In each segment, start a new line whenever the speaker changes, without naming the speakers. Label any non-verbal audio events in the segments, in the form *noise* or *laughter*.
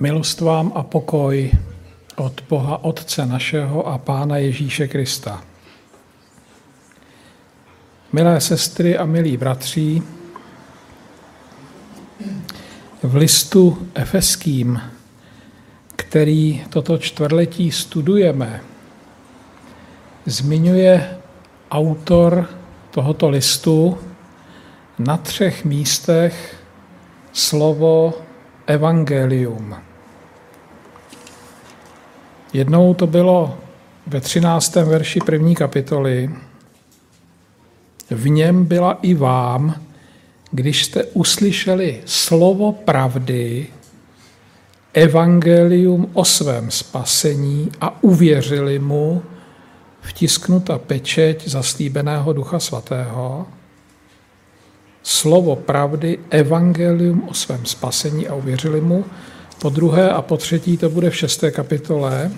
Milost vám a pokoj od Boha Otce našeho a Pána Ježíše Krista. Milé sestry a milí bratři, v listu efeským, který toto čtvrtletí studujeme, zmiňuje autor tohoto listu na třech místech slovo evangelium. Jednou to bylo ve 13. verši první kapitoly. V něm byla i vám, když jste uslyšeli slovo pravdy, evangelium o svém spasení a uvěřili mu, vtisknuta pečeť zaslíbeného Ducha Svatého, slovo pravdy, evangelium o svém spasení a uvěřili mu. Po druhé a po třetí to bude v šesté kapitole,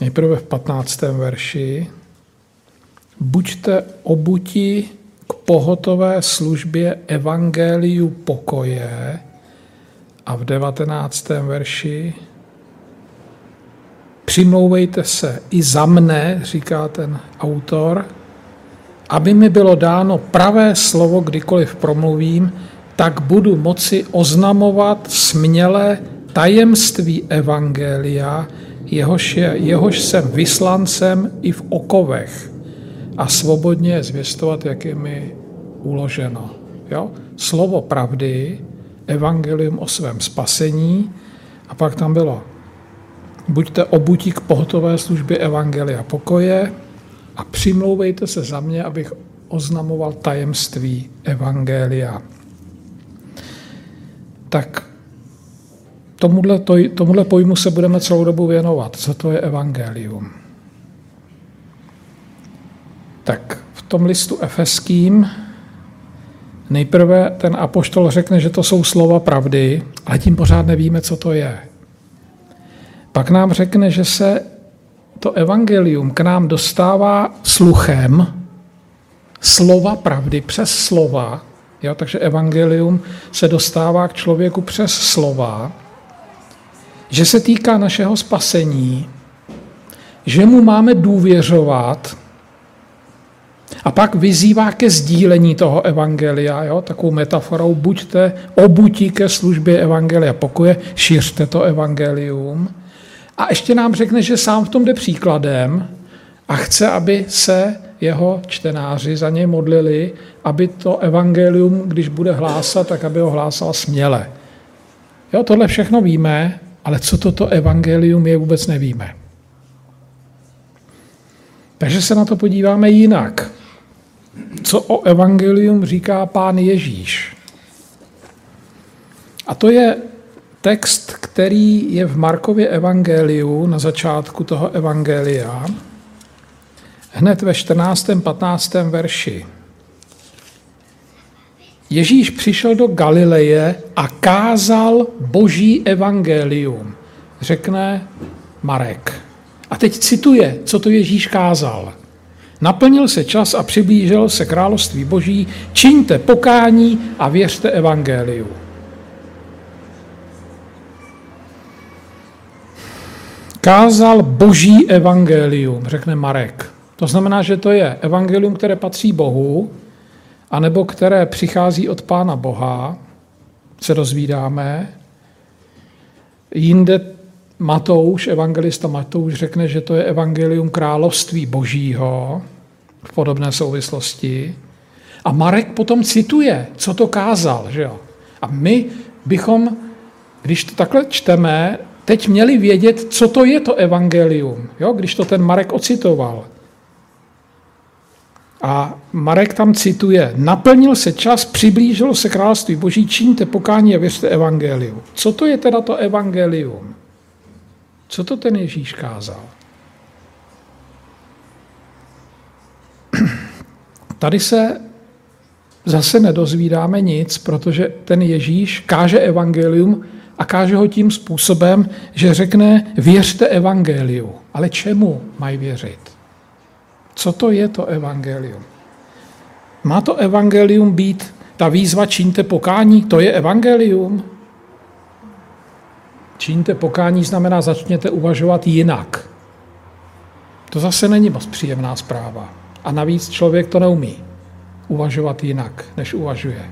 nejprve v 15. verši. Buďte obuti k pohotové službě evangeliu pokoje a v 19. verši přimlouvejte se i za mne, říká ten autor, aby mi bylo dáno pravé slovo, kdykoliv promluvím, tak budu moci oznamovat směle tajemství Evangelia, jehož, je, jehož jsem vyslancem i v okovech a svobodně je zvěstovat, jak je mi uloženo. Jo? Slovo pravdy, evangelium o svém spasení a pak tam bylo buďte obutí k pohotové službě evangelia pokoje, a přimlouvejte se za mě, abych oznamoval tajemství Evangelia. Tak tomuhle, to, tomuhle pojmu se budeme celou dobu věnovat. Co to je Evangelium? Tak v tom listu efeským nejprve ten apoštol řekne, že to jsou slova pravdy, ale tím pořád nevíme, co to je. Pak nám řekne, že se to evangelium k nám dostává sluchem slova pravdy přes slova, jo, takže evangelium se dostává k člověku přes slova, že se týká našeho spasení, že mu máme důvěřovat a pak vyzývá ke sdílení toho evangelia, jo, takovou metaforou, buďte obutí ke službě evangelia pokoje, šiřte to evangelium, a ještě nám řekne, že sám v tom jde příkladem a chce, aby se jeho čtenáři za něj modlili, aby to evangelium, když bude hlásat, tak aby ho hlásal směle. Jo, tohle všechno víme, ale co toto evangelium je, vůbec nevíme. Takže se na to podíváme jinak. Co o evangelium říká pán Ježíš? A to je text, který je v Markově evangeliu, na začátku toho evangelia, hned ve 14. 15. verši. Ježíš přišel do Galileje a kázal boží evangelium, řekne Marek. A teď cituje, co to Ježíš kázal. Naplnil se čas a přiblížil se království boží, čiňte pokání a věřte evangeliu. kázal boží evangelium, řekne Marek. To znamená, že to je evangelium, které patří Bohu, anebo které přichází od Pána Boha, se dozvídáme. Jinde Matouš, evangelista Matouš, řekne, že to je evangelium království božího v podobné souvislosti. A Marek potom cituje, co to kázal. Že jo? A my bychom, když to takhle čteme, teď měli vědět, co to je to evangelium, jo? když to ten Marek ocitoval. A Marek tam cituje, naplnil se čas, přiblížilo se království boží, čiňte pokání a věřte evangeliu. Co to je teda to evangelium? Co to ten Ježíš kázal? *clears throat* Tady se zase nedozvídáme nic, protože ten Ježíš káže evangelium a káže ho tím způsobem, že řekne, věřte evangeliu. Ale čemu mají věřit? Co to je to evangelium? Má to evangelium být ta výzva čiňte pokání? To je evangelium? Činíte pokání znamená začněte uvažovat jinak. To zase není moc příjemná zpráva. A navíc člověk to neumí uvažovat jinak, než uvažuje.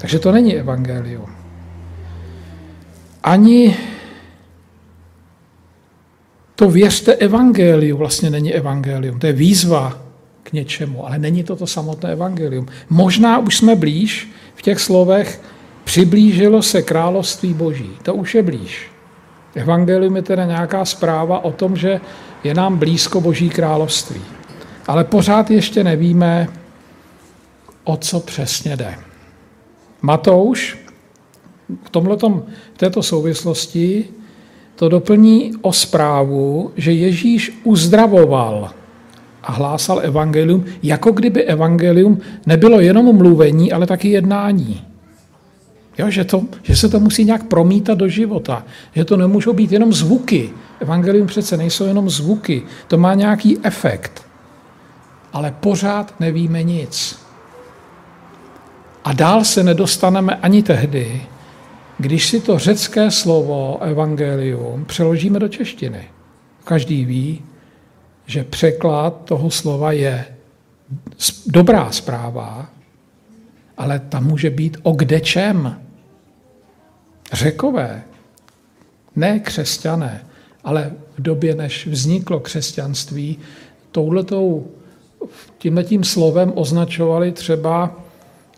Takže to není evangelium. Ani to věřte evangeliu vlastně není evangelium. To je výzva k něčemu, ale není to to samotné evangelium. Možná už jsme blíž v těch slovech přiblížilo se království boží. To už je blíž. Evangelium je teda nějaká zpráva o tom, že je nám blízko boží království. Ale pořád ještě nevíme, o co přesně jde. Matouš v, tomhletom, v této souvislosti to doplní o zprávu, že Ježíš uzdravoval a hlásal evangelium, jako kdyby evangelium nebylo jenom mluvení, ale taky jednání. Jo, že, to, že se to musí nějak promítat do života, že to nemůžou být jenom zvuky. Evangelium přece nejsou jenom zvuky, to má nějaký efekt. Ale pořád nevíme nic. A dál se nedostaneme ani tehdy, když si to řecké slovo evangelium přeložíme do češtiny. Každý ví, že překlad toho slova je dobrá zpráva, ale tam může být o kdečem. Řekové, ne křesťané, ale v době, než vzniklo křesťanství, touhletou, tímhletím slovem označovali třeba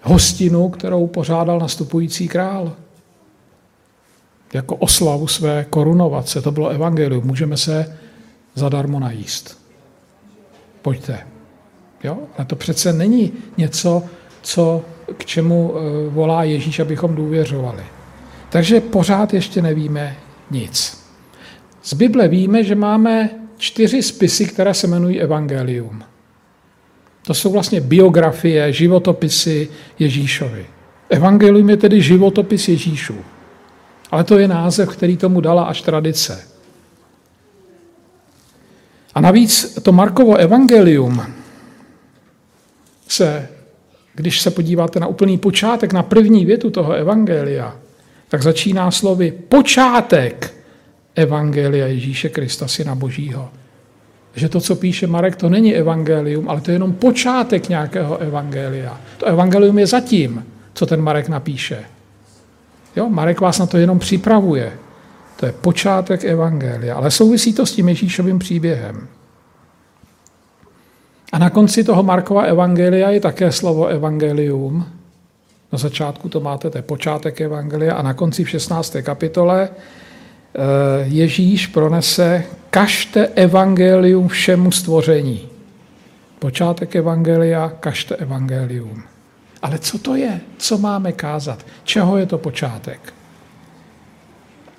hostinu, kterou pořádal nastupující král. Jako oslavu své korunovace. To bylo evangelium. Můžeme se zadarmo najíst. Pojďte. Jo? A to přece není něco, co, k čemu eh, volá Ježíš, abychom důvěřovali. Takže pořád ještě nevíme nic. Z Bible víme, že máme čtyři spisy, které se jmenují Evangelium. To jsou vlastně biografie, životopisy Ježíšovi. Evangelium je tedy životopis Ježíšů. Ale to je název, který tomu dala až tradice. A navíc to Markovo evangelium se, když se podíváte na úplný počátek, na první větu toho evangelia, tak začíná slovy počátek evangelia Ježíše Krista, Syna Božího. Že to, co píše Marek, to není evangelium, ale to je jenom počátek nějakého evangelia. To evangelium je zatím, co ten Marek napíše. Jo, Marek vás na to jenom připravuje. To je počátek evangelia, ale souvisí to s tím Ježíšovým příběhem. A na konci toho Markova evangelia je také slovo evangelium. Na začátku to máte, to je počátek evangelia a na konci v 16. kapitole eh, Ježíš pronese kažte evangelium všemu stvoření. Počátek evangelia, kažte evangelium. Ale co to je? Co máme kázat? Čeho je to počátek?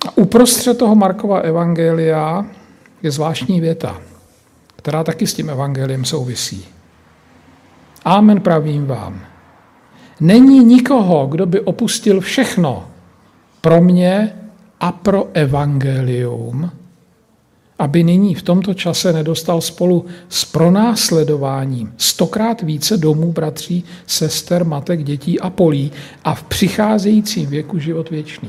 A uprostřed toho Markova evangelia je zvláštní věta, která taky s tím evangeliem souvisí. Amen pravím vám. Není nikoho, kdo by opustil všechno pro mě a pro evangelium, aby nyní v tomto čase nedostal spolu s pronásledováním stokrát více domů, bratří, sester, matek, dětí a polí a v přicházejícím věku život věčný.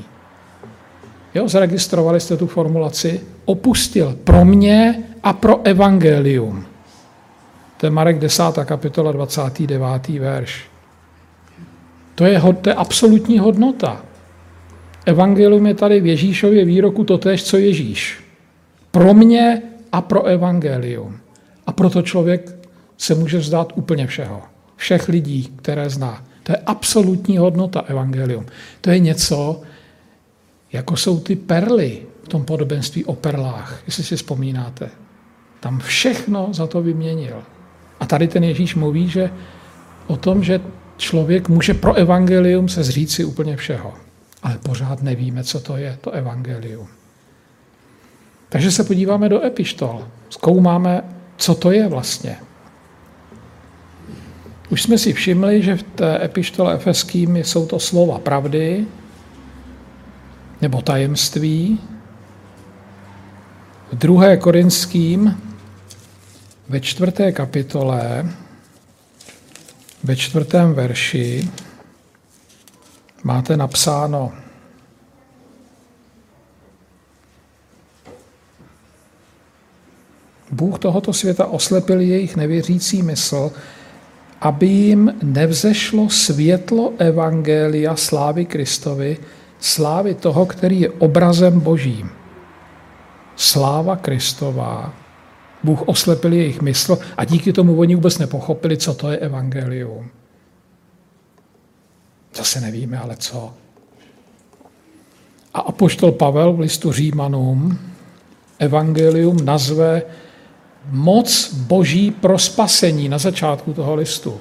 Jo, zaregistrovali jste tu formulaci? Opustil pro mě a pro evangelium. To je Marek 10. kapitola 29. verš. To je, to je absolutní hodnota. Evangelium je tady v Ježíšově výroku totéž, co Ježíš. Pro mě a pro evangelium. A proto člověk se může vzdát úplně všeho. Všech lidí, které zná. To je absolutní hodnota evangelium. To je něco, jako jsou ty perly v tom podobenství o perlách, jestli si vzpomínáte. Tam všechno za to vyměnil. A tady ten Ježíš mluví, že o tom, že člověk může pro evangelium se zříct si úplně všeho. Ale pořád nevíme, co to je, to evangelium. Takže se podíváme do epištol. Zkoumáme, co to je vlastně. Už jsme si všimli, že v té epištole efeským jsou to slova pravdy nebo tajemství. V druhé korinským ve čtvrté kapitole ve čtvrtém verši máte napsáno Bůh tohoto světa oslepil jejich nevěřící mysl, aby jim nevzešlo světlo Evangelia slávy Kristovi, slávy toho, který je obrazem Božím. Sláva Kristová. Bůh oslepil jejich mysl a díky tomu oni vůbec nepochopili, co to je Evangelium. Zase nevíme, ale co. A apoštol Pavel v listu Římanům Evangelium nazve moc boží pro spasení na začátku toho listu.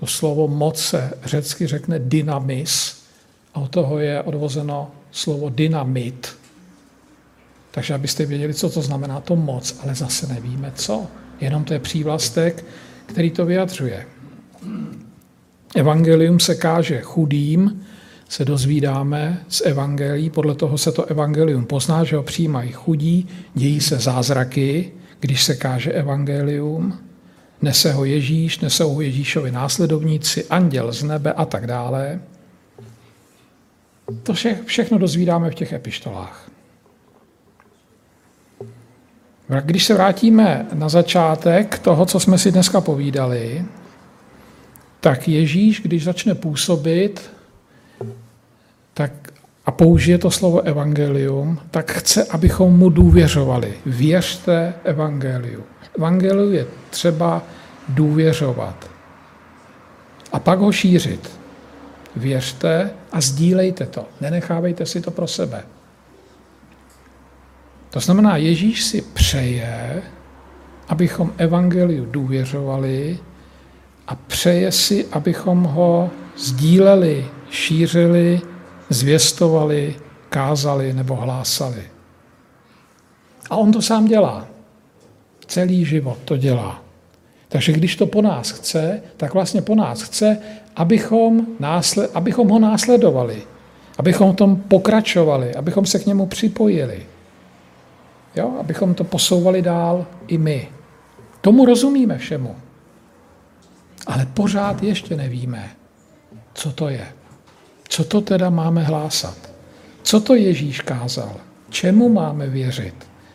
To slovo moc se řecky řekne dynamis a od toho je odvozeno slovo dynamit. Takže abyste věděli, co to znamená to moc, ale zase nevíme co. Jenom to je přívlastek, který to vyjadřuje. Evangelium se káže chudým, se dozvídáme z evangelií, podle toho se to evangelium pozná, že ho přijímají chudí, dějí se zázraky, když se káže evangelium, nese ho Ježíš, nese ho Ježíšovi následovníci, anděl z nebe a tak dále. To vše, všechno dozvídáme v těch epištolách. Když se vrátíme na začátek toho, co jsme si dneska povídali, tak Ježíš, když začne působit tak, a použije to slovo evangelium, tak chce, abychom mu důvěřovali. Věřte evangeliu. Evangeliu je třeba důvěřovat. A pak ho šířit. Věřte a sdílejte to. Nenechávejte si to pro sebe. To znamená, Ježíš si přeje, abychom evangeliu důvěřovali a přeje si, abychom ho sdíleli, šířili, zvěstovali, kázali nebo hlásali. A on to sám dělá. Celý život to dělá. Takže když to po nás chce, tak vlastně po nás chce, abychom, násle, abychom ho následovali, abychom v tom pokračovali, abychom se k němu připojili. Jo? Abychom to posouvali dál i my. Tomu rozumíme všemu. Ale pořád ještě nevíme, co to je. Co to teda máme hlásat? Co to Ježíš kázal? Čemu máme věřit?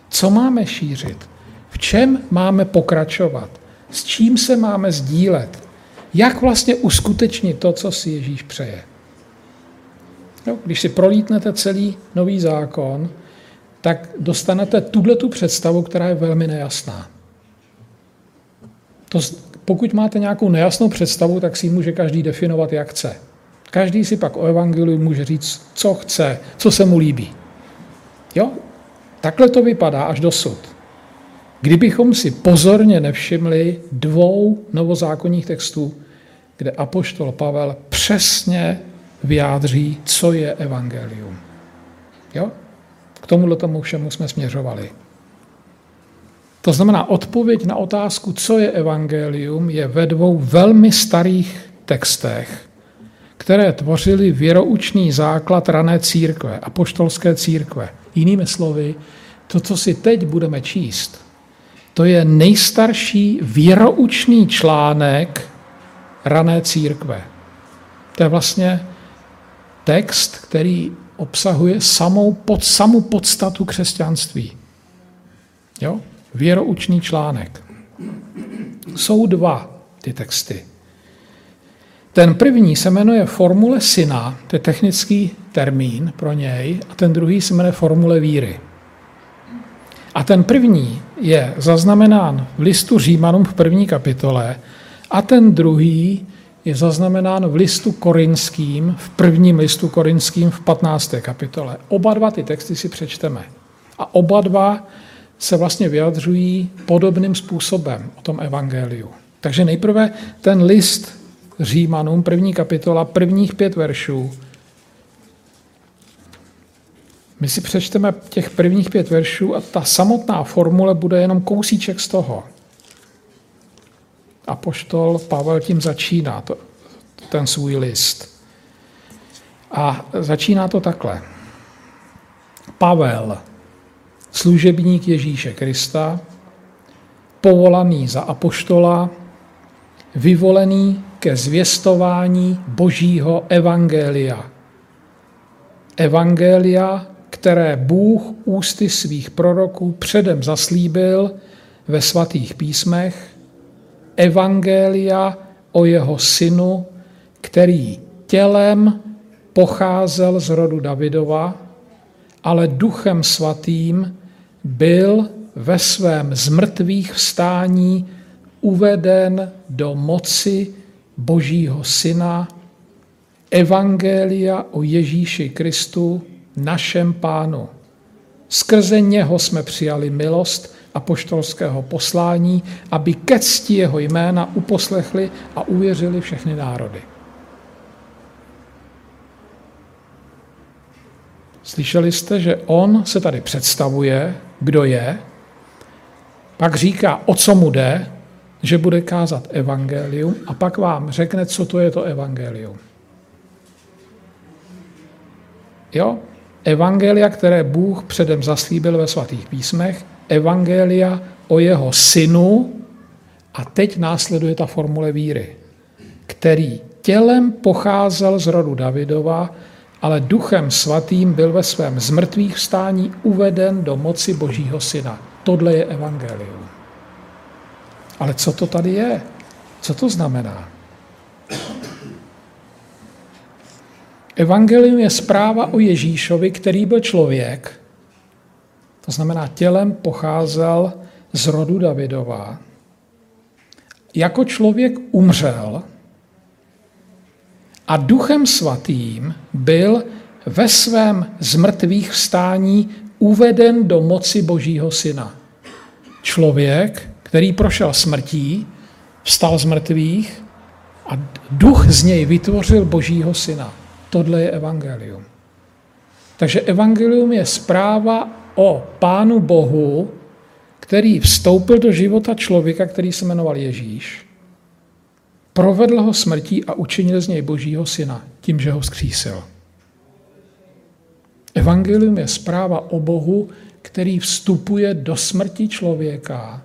Co máme šířit? V čem máme pokračovat? S čím se máme sdílet? Jak vlastně uskutečnit to, co si Ježíš přeje? No, když si prolítnete celý nový zákon, tak dostanete tuhle tu představu, která je velmi nejasná. To, pokud máte nějakou nejasnou představu, tak si ji může každý definovat, jak chce. Každý si pak o evangeliu může říct, co chce, co se mu líbí. Jo? Takhle to vypadá až dosud. Kdybychom si pozorně nevšimli dvou novozákonních textů, kde apoštol Pavel přesně vyjádří, co je evangelium. Jo? K tomuhle tomu všemu jsme směřovali. To znamená, odpověď na otázku, co je evangelium, je ve dvou velmi starých textech, které tvořily věroučný základ rané církve, apoštolské církve. Jinými slovy, to, co si teď budeme číst, to je nejstarší věroučný článek rané církve. To je vlastně text, který obsahuje samou, pod, samou podstatu křesťanství. Jo? Věroučný článek. Jsou dva ty texty. Ten první se jmenuje formule syna, to je technický termín pro něj, a ten druhý se jmenuje formule víry. A ten první je zaznamenán v listu Římanům v první kapitole a ten druhý je zaznamenán v listu korinským, v prvním listu korinským v 15. kapitole. Oba dva ty texty si přečteme. A oba dva se vlastně vyjadřují podobným způsobem o tom evangeliu. Takže nejprve ten list Římanům, první kapitola, prvních pět veršů. My si přečteme těch prvních pět veršů a ta samotná formule bude jenom kousíček z toho. A poštol Pavel tím začíná to, ten svůj list. A začíná to takhle. Pavel, služebník Ježíše Krista, povolaný za apoštola, vyvolený ke zvěstování božího evangelia. Evangelia, které Bůh ústy svých proroků předem zaslíbil, ve svatých písmech, evangelia o jeho synu, který tělem pocházel z rodu Davidova, ale duchem svatým byl ve svém zmrtvých vstání uveden do moci Božího Syna, Evangelia o Ježíši Kristu, našem Pánu. Skrze něho jsme přijali milost a poštolského poslání, aby ke cti jeho jména uposlechli a uvěřili všechny národy. Slyšeli jste, že on se tady představuje, kdo je, pak říká, o co mu jde, že bude kázat evangelium a pak vám řekne, co to je to evangelium. Jo? Evangelia, které Bůh předem zaslíbil ve svatých písmech, evangelia o jeho synu a teď následuje ta formule víry, který tělem pocházel z rodu Davidova, ale duchem svatým byl ve svém zmrtvých vstání uveden do moci Božího syna. Tohle je evangelium. Ale co to tady je? Co to znamená? Evangelium je zpráva o Ježíšovi, který byl člověk, to znamená tělem pocházel z rodu Davidova. Jako člověk umřel a duchem svatým byl ve svém zmrtvých vstání uveden do moci Božího syna. Člověk, který prošel smrtí, vstal z mrtvých a duch z něj vytvořil Božího syna. Tohle je evangelium. Takže evangelium je zpráva o Pánu Bohu, který vstoupil do života člověka, který se jmenoval Ježíš, provedl ho smrtí a učinil z něj Božího syna tím, že ho skřísil. Evangelium je zpráva o Bohu, který vstupuje do smrti člověka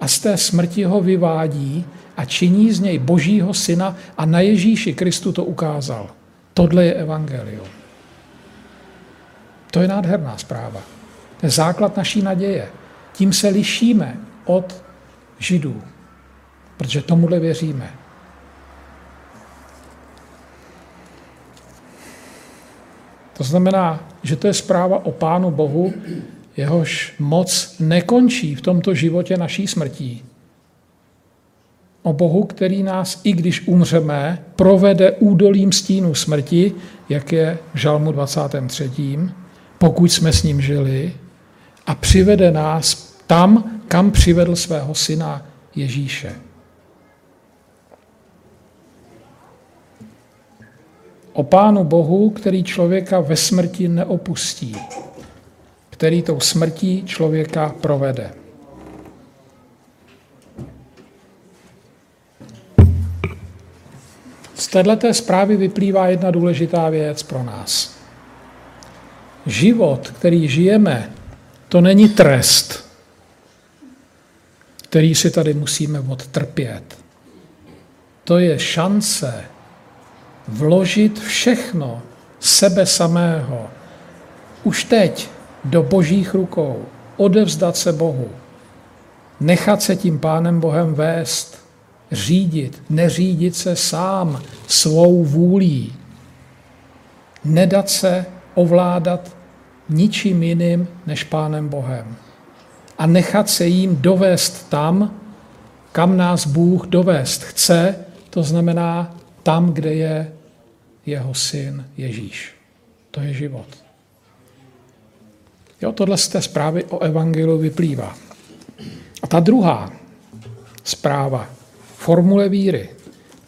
a z té smrti ho vyvádí a činí z něj Božího syna a na Ježíši Kristu to ukázal. Tohle je evangelium. To je nádherná zpráva. To je základ naší naděje. Tím se lišíme od židů, protože tomuhle věříme. To znamená, že to je zpráva o Pánu Bohu, jehož moc nekončí v tomto životě naší smrtí. O Bohu, který nás, i když umřeme, provede údolím stínu smrti, jak je v Žalmu 23., pokud jsme s ním žili, a přivede nás tam, kam přivedl svého syna Ježíše. O Pánu Bohu, který člověka ve smrti neopustí, který tou smrtí člověka provede. Z této zprávy vyplývá jedna důležitá věc pro nás. Život, který žijeme, to není trest, který si tady musíme odtrpět. To je šance vložit všechno sebe samého už teď do božích rukou, odevzdat se Bohu, nechat se tím Pánem Bohem vést, řídit, neřídit se sám svou vůlí, nedat se ovládat ničím jiným než Pánem Bohem a nechat se jim dovést tam, kam nás Bůh dovést chce, to znamená tam, kde je jeho syn Ježíš. To je život. Jo, tohle z té zprávy o evangeliu vyplývá. A ta druhá zpráva, formule víry,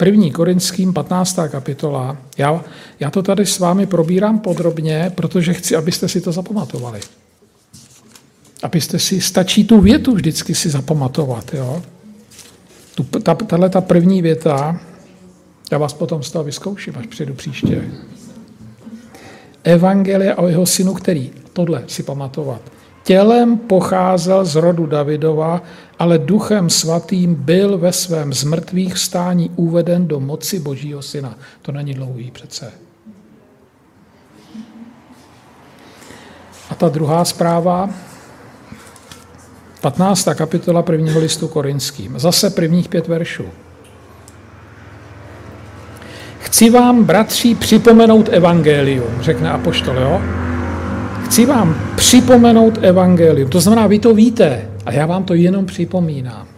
První Korinským 15. kapitola. Já, já to tady s vámi probírám podrobně, protože chci, abyste si to zapamatovali. Abyste si, stačí tu větu vždycky si zapamatovat. Jo? Tu, ta, tahle ta první věta, já vás potom z toho vyzkouším, až přijdu příště. Evangelia o jeho synu, který, tohle si pamatovat, tělem pocházel z rodu Davidova, ale duchem svatým byl ve svém zmrtvých stání uveden do moci Božího syna. To není dlouhý přece. A ta druhá zpráva, 15. kapitola prvního listu korinským. Zase prvních pět veršů. Chci vám, bratři, připomenout evangelium, řekne apoštol, jo? Chci vám připomenout evangelium. To znamená, vy to víte a já vám to jenom připomínám.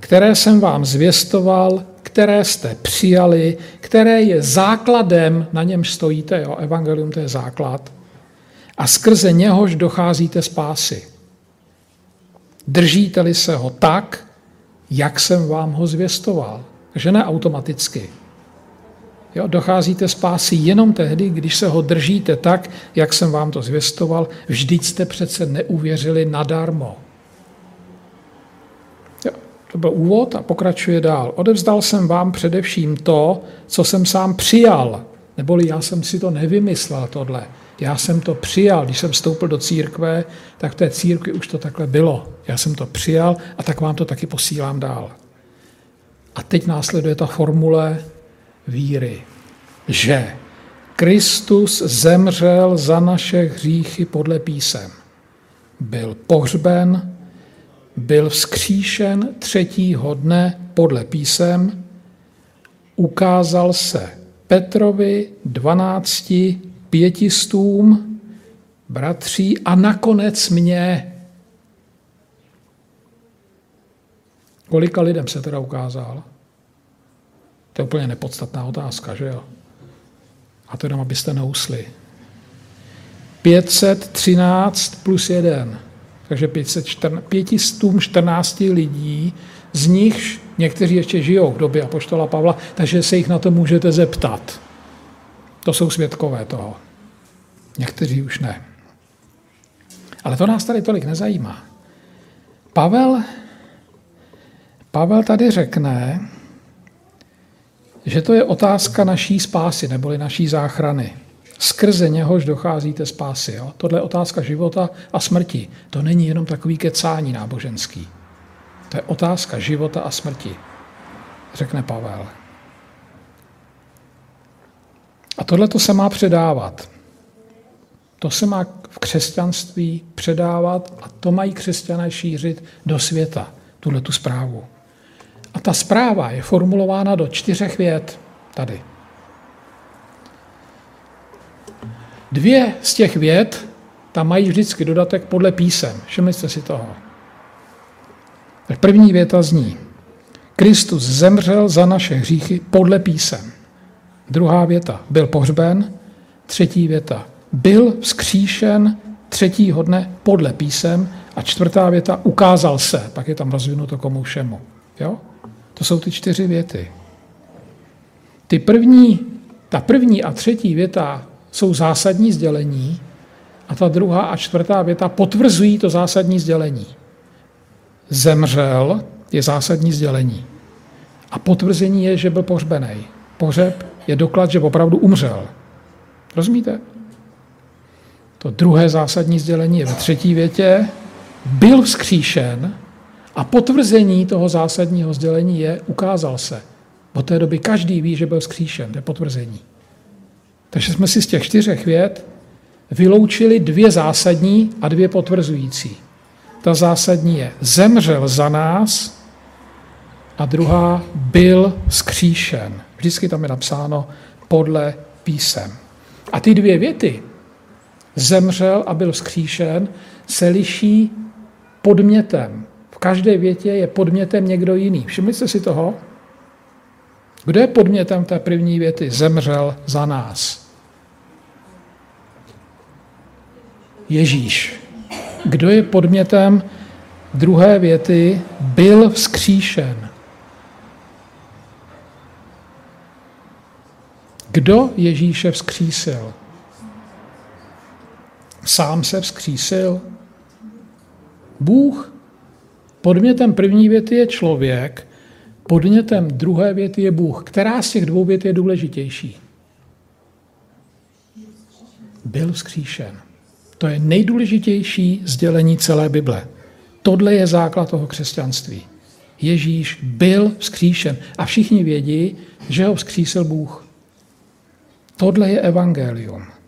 Které jsem vám zvěstoval, které jste přijali, které je základem, na něm stojíte, jo? Evangelium to je základ, a skrze něhož docházíte spásy. Držíte-li se ho tak, jak jsem vám ho zvěstoval. Takže ne automaticky. Jo, docházíte spásy jenom tehdy, když se ho držíte tak, jak jsem vám to zvěstoval. Vždyť jste přece neuvěřili nadarmo. Jo, to byl úvod a pokračuje dál. Odevzdal jsem vám především to, co jsem sám přijal. Neboli já jsem si to nevymyslel, tohle. Já jsem to přijal. Když jsem vstoupil do církve, tak v té církvi už to takhle bylo. Já jsem to přijal a tak vám to taky posílám dál. A teď následuje ta formule víry, že Kristus zemřel za naše hříchy podle písem. Byl pohřben, byl vzkříšen třetího dne podle písem, ukázal se Petrovi, dvanácti, pětistům, bratří a nakonec mě. Kolika lidem se teda ukázal? To je úplně nepodstatná otázka, že jo? A to jenom, abyste neusli. 513 plus 1, takže 514 lidí, z nich někteří ještě žijou v době Apoštola Pavla, takže se jich na to můžete zeptat. To jsou svědkové toho. Někteří už ne. Ale to nás tady tolik nezajímá. Pavel, Pavel tady řekne, že to je otázka naší spásy, neboli naší záchrany. Skrze něhož docházíte spásy. Jo? Tohle je otázka života a smrti. To není jenom takový kecání náboženský. To je otázka života a smrti, řekne Pavel. A tohle to se má předávat. To se má v křesťanství předávat a to mají křesťané šířit do světa, tuhle tu zprávu. A ta zpráva je formulována do čtyřech vět tady. Dvě z těch vět tam mají vždycky dodatek podle písem. Všimli jste si toho. Tak první věta zní, Kristus zemřel za naše hříchy podle písem. Druhá věta, byl pohřben. Třetí věta, byl vzkříšen třetího dne podle písem. A čtvrtá věta, ukázal se. Pak je tam rozvinuto komu všemu. Jo? To jsou ty čtyři věty. Ty první, ta první a třetí věta jsou zásadní sdělení a ta druhá a čtvrtá věta potvrzují to zásadní sdělení. Zemřel je zásadní sdělení. A potvrzení je, že byl pohřbený. Pohřeb je doklad, že opravdu umřel. Rozumíte? To druhé zásadní sdělení je ve třetí větě. Byl vzkříšen a potvrzení toho zásadního sdělení je, ukázal se. Od té doby každý ví, že byl vzkříšen, to je potvrzení. Takže jsme si z těch čtyřech věd vyloučili dvě zásadní a dvě potvrzující. Ta zásadní je, zemřel za nás a druhá byl skříšen. Vždycky tam je napsáno podle písem. A ty dvě věty, zemřel a byl skříšen, se liší podmětem každé větě je podmětem někdo jiný. Všimli jste si toho? Kdo je podmětem té první věty? Zemřel za nás. Ježíš. Kdo je podmětem druhé věty? Byl vzkříšen. Kdo Ježíše vzkřísil? Sám se vzkřísil? Bůh Podmětem první věty je člověk, podmětem druhé věty je Bůh. Která z těch dvou vět je důležitější? Byl vzkříšen. To je nejdůležitější sdělení celé Bible. Tohle je základ toho křesťanství. Ježíš byl vzkříšen a všichni vědí, že ho vzkřísil Bůh. Tohle je evangelium.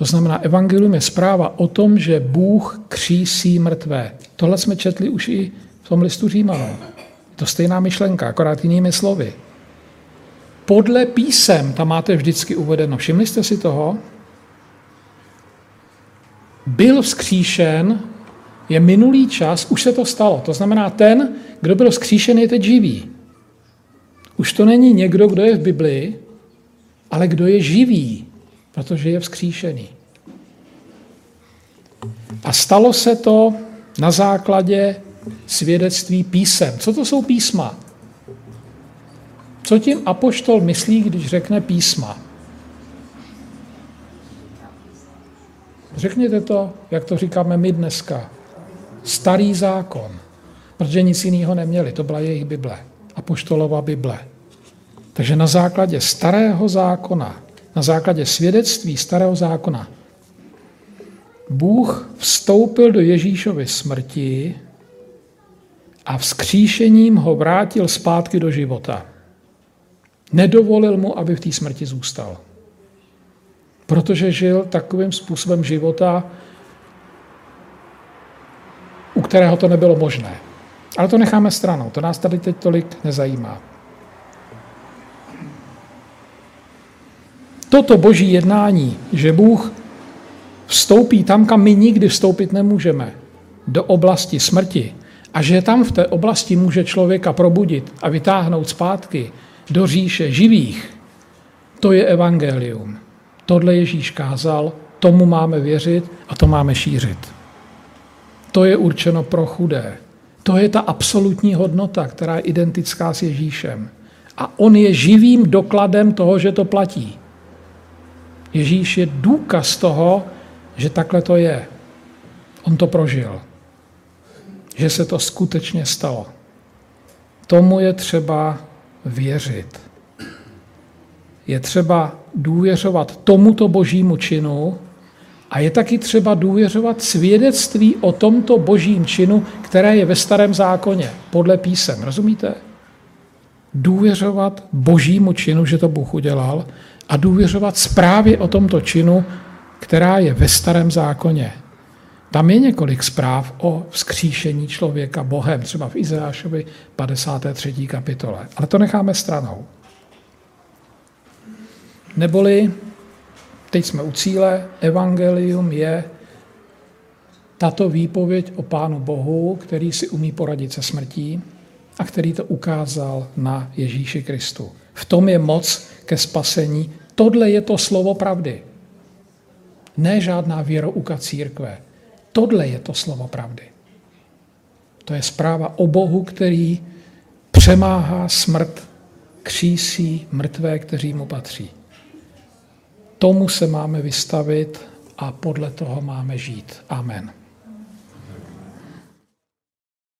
To znamená, evangelium je zpráva o tom, že Bůh křísí mrtvé. Tohle jsme četli už i v tom listu Římanů. To stejná myšlenka, akorát jinými slovy. Podle písem tam máte vždycky uvedeno. Všimli jste si toho? Byl vzkříšen, je minulý čas, už se to stalo. To znamená, ten, kdo byl vzkříšen, je teď živý. Už to není někdo, kdo je v Biblii, ale kdo je živý, protože je vzkříšený. A stalo se to na základě svědectví písem. Co to jsou písma? Co tím apoštol myslí, když řekne písma? Řekněte to, jak to říkáme my dneska. Starý zákon, protože nic jiného neměli, to byla jejich Bible, apoštolova Bible. Takže na základě starého zákona, na základě svědectví starého zákona, Bůh vstoupil do Ježíšovy smrti a vzkříšením ho vrátil zpátky do života. Nedovolil mu, aby v té smrti zůstal. Protože žil takovým způsobem života, u kterého to nebylo možné. Ale to necháme stranou, to nás tady teď tolik nezajímá. Toto boží jednání, že Bůh vstoupí tam, kam my nikdy vstoupit nemůžeme, do oblasti smrti, a že tam v té oblasti může člověka probudit a vytáhnout zpátky do říše živých, to je evangelium. Tohle Ježíš kázal, tomu máme věřit a to máme šířit. To je určeno pro chudé. To je ta absolutní hodnota, která je identická s Ježíšem. A on je živým dokladem toho, že to platí. Ježíš je důkaz toho, že takhle to je. On to prožil. Že se to skutečně stalo. Tomu je třeba věřit. Je třeba důvěřovat tomuto božímu činu a je taky třeba důvěřovat svědectví o tomto božím činu, které je ve starém zákoně, podle písem. Rozumíte? Důvěřovat božímu činu, že to Bůh udělal, a důvěřovat zprávě o tomto činu, která je ve starém zákoně. Tam je několik zpráv o vzkříšení člověka Bohem, třeba v Izeášovi 53. kapitole. Ale to necháme stranou. Neboli, teď jsme u cíle, evangelium je tato výpověď o Pánu Bohu, který si umí poradit se smrtí a který to ukázal na Ježíši Kristu. V tom je moc ke spasení. Tohle je to slovo pravdy. Ne žádná věrouka církve. Tohle je to slovo pravdy. To je zpráva o Bohu, který přemáhá smrt, křísí mrtvé, kteří mu patří. Tomu se máme vystavit a podle toho máme žít. Amen.